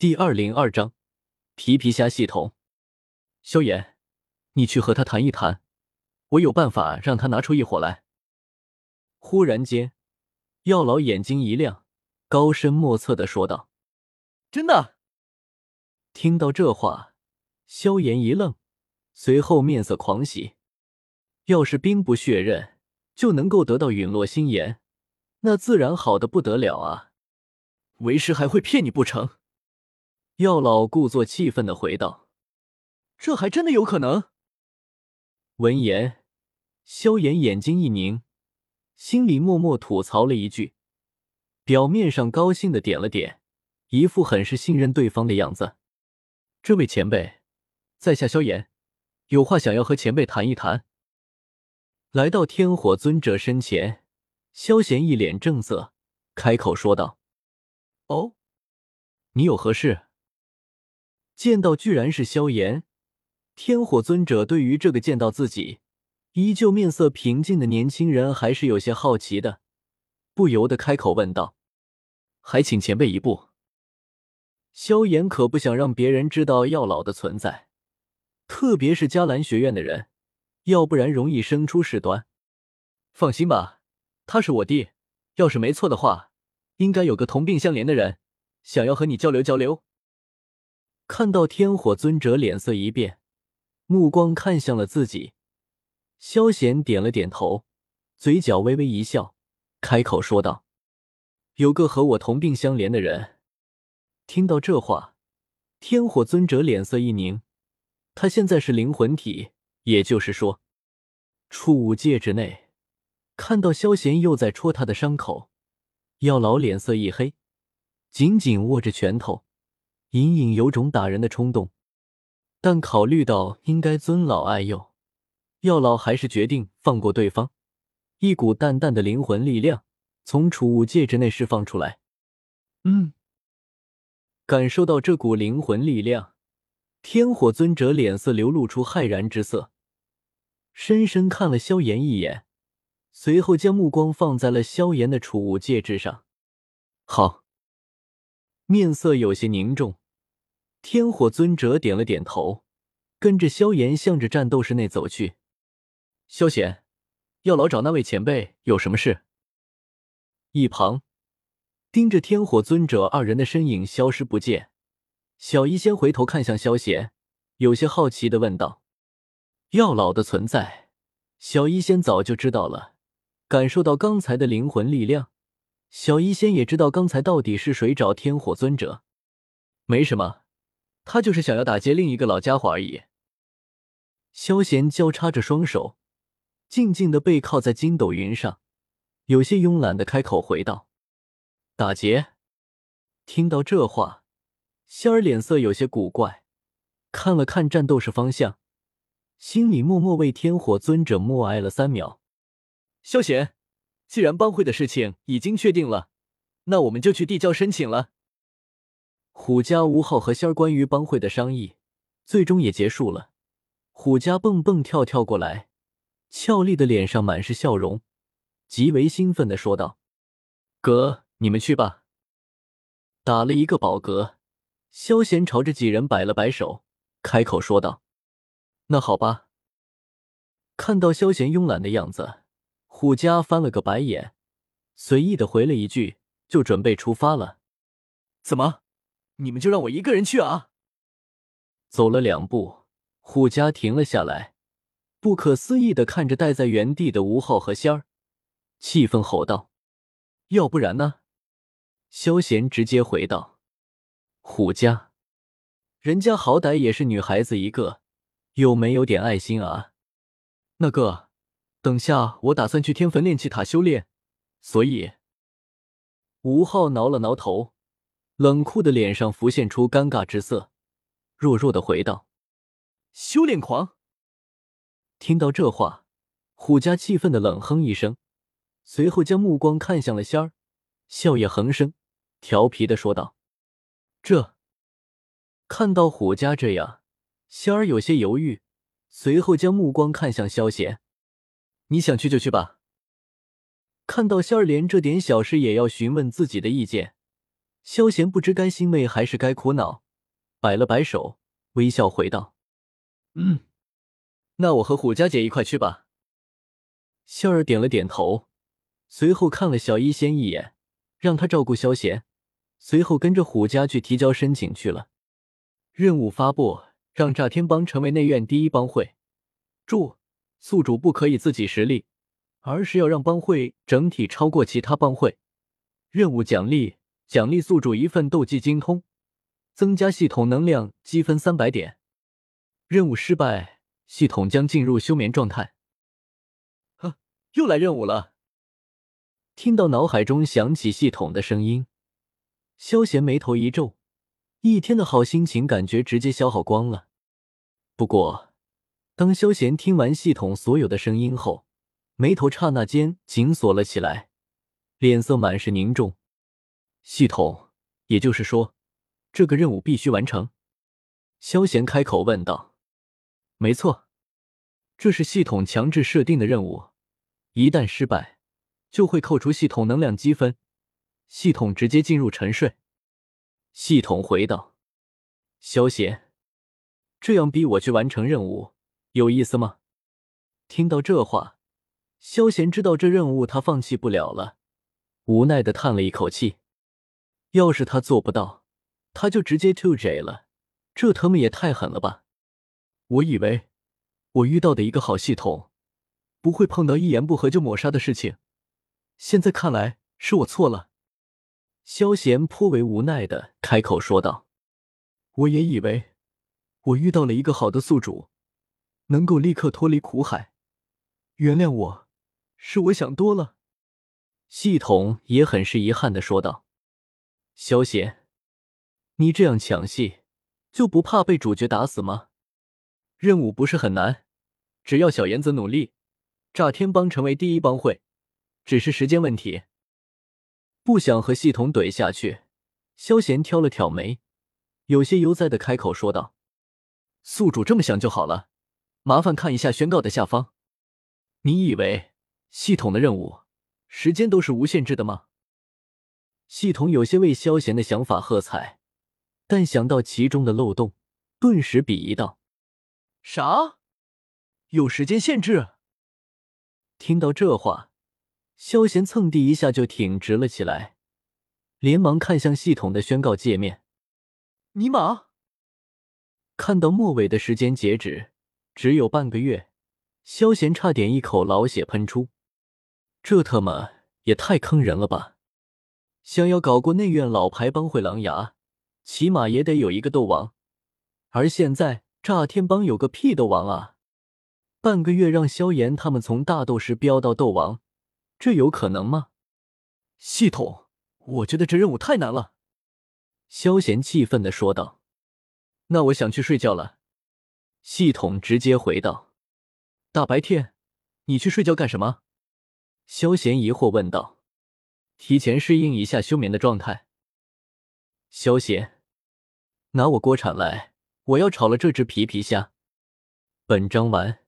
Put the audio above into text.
第二零二章皮皮虾系统。萧炎，你去和他谈一谈，我有办法让他拿出异火来。忽然间，药老眼睛一亮，高深莫测的说道：“真的？”听到这话，萧炎一愣，随后面色狂喜。要是兵不血刃就能够得到陨落心炎，那自然好的不得了啊！为师还会骗你不成？药老故作气愤的回道：“这还真的有可能。”闻言，萧炎眼睛一凝，心里默默吐槽了一句，表面上高兴的点了点，一副很是信任对方的样子。这位前辈，在下萧炎，有话想要和前辈谈一谈。来到天火尊者身前，萧炎一脸正色，开口说道：“哦，你有何事？”见到居然是萧炎，天火尊者对于这个见到自己依旧面色平静的年轻人还是有些好奇的，不由得开口问道：“还请前辈一步。”萧炎可不想让别人知道药老的存在，特别是迦兰学院的人，要不然容易生出事端。放心吧，他是我弟，要是没错的话，应该有个同病相怜的人想要和你交流交流。看到天火尊者脸色一变，目光看向了自己，萧贤点了点头，嘴角微微一笑，开口说道：“有个和我同病相怜的人。”听到这话，天火尊者脸色一凝，他现在是灵魂体，也就是说，储物戒指内。看到萧贤又在戳他的伤口，药老脸色一黑，紧紧握着拳头。隐隐有种打人的冲动，但考虑到应该尊老爱幼，药老还是决定放过对方。一股淡淡的灵魂力量从储物戒指内释放出来。嗯，感受到这股灵魂力量，天火尊者脸色流露出骇然之色，深深看了萧炎一眼，随后将目光放在了萧炎的储物戒指上。好，面色有些凝重。天火尊者点了点头，跟着萧炎向着战斗室内走去。萧炎，药老找那位前辈有什么事？一旁盯着天火尊者二人的身影消失不见，小医仙回头看向萧炎，有些好奇的问道：“药老的存在，小医仙早就知道了。感受到刚才的灵魂力量，小医仙也知道刚才到底是谁找天火尊者。没什么。”他就是想要打劫另一个老家伙而已。萧贤交叉着双手，静静的背靠在筋斗云上，有些慵懒的开口回道：“打劫。”听到这话，仙儿脸色有些古怪，看了看战斗室方向，心里默默为天火尊者默哀了三秒。萧贤，既然帮会的事情已经确定了，那我们就去递交申请了。虎家吴昊和仙儿关于帮会的商议，最终也结束了。虎家蹦蹦跳跳过来，俏丽的脸上满是笑容，极为兴奋的说道：“哥，你们去吧。”打了一个饱嗝，萧贤朝着几人摆了摆手，开口说道：“那好吧。”看到萧贤慵懒的样子，虎家翻了个白眼，随意的回了一句：“就准备出发了。”怎么？你们就让我一个人去啊！走了两步，虎家停了下来，不可思议的看着待在原地的吴昊和仙儿，气愤吼道：“要不然呢？”萧贤直接回道：“虎家，人家好歹也是女孩子一个，有没有点爱心啊？”那个，等下我打算去天坟炼气塔修炼，所以……吴昊挠了挠头。冷酷的脸上浮现出尴尬之色，弱弱的回道：“修炼狂。”听到这话，虎家气愤的冷哼一声，随后将目光看向了仙儿，笑靥横生，调皮的说道：“这……”看到虎家这样，仙儿有些犹豫，随后将目光看向萧贤：“你想去就去吧。”看到仙儿连这点小事也要询问自己的意见。萧贤不知该欣慰还是该苦恼，摆了摆手，微笑回道：“嗯，那我和虎家姐一块去吧。”笑儿点了点头，随后看了小医仙一眼，让他照顾萧贤，随后跟着虎家去提交申请去了。任务发布：让炸天帮成为内院第一帮会。注：宿主不可以自己实力，而是要让帮会整体超过其他帮会。任务奖励。奖励宿主一份斗技精通，增加系统能量积分三百点。任务失败，系统将进入休眠状态。呵，又来任务了。听到脑海中响起系统的声音，萧贤眉头一皱，一天的好心情感觉直接消耗光了。不过，当萧贤听完系统所有的声音后，眉头刹那间紧锁了起来，脸色满是凝重。系统，也就是说，这个任务必须完成。萧贤开口问道：“没错，这是系统强制设定的任务，一旦失败，就会扣除系统能量积分，系统直接进入沉睡。”系统回道：“萧贤，这样逼我去完成任务，有意思吗？”听到这话，萧贤知道这任务他放弃不了了，无奈的叹了一口气。要是他做不到，他就直接 to J 了，这他妈也太狠了吧！我以为我遇到的一个好系统，不会碰到一言不合就抹杀的事情，现在看来是我错了。萧贤颇为无奈的开口说道：“我也以为我遇到了一个好的宿主，能够立刻脱离苦海，原谅我，是我想多了。”系统也很是遗憾的说道。萧贤，你这样抢戏，就不怕被主角打死吗？任务不是很难，只要小妍子努力，炸天帮成为第一帮会，只是时间问题。不想和系统怼下去，萧贤挑了挑眉，有些悠哉的开口说道：“宿主这么想就好了，麻烦看一下宣告的下方。你以为系统的任务时间都是无限制的吗？”系统有些为萧贤的想法喝彩，但想到其中的漏洞，顿时鄙夷道：“啥？有时间限制？”听到这话，萧贤蹭地一下就挺直了起来，连忙看向系统的宣告界面。尼玛！看到末尾的时间截止只有半个月，萧贤差点一口老血喷出，这他妈也太坑人了吧！想要搞过内院老牌帮会狼牙，起码也得有一个斗王，而现在炸天帮有个屁斗王啊！半个月让萧炎他们从大斗师飙到斗王，这有可能吗？系统，我觉得这任务太难了。萧炎气愤的说道：“那我想去睡觉了。”系统直接回道：“大白天，你去睡觉干什么？”萧炎疑惑问道。提前适应一下休眠的状态。萧贤，拿我锅铲来，我要炒了这只皮皮虾。本章完。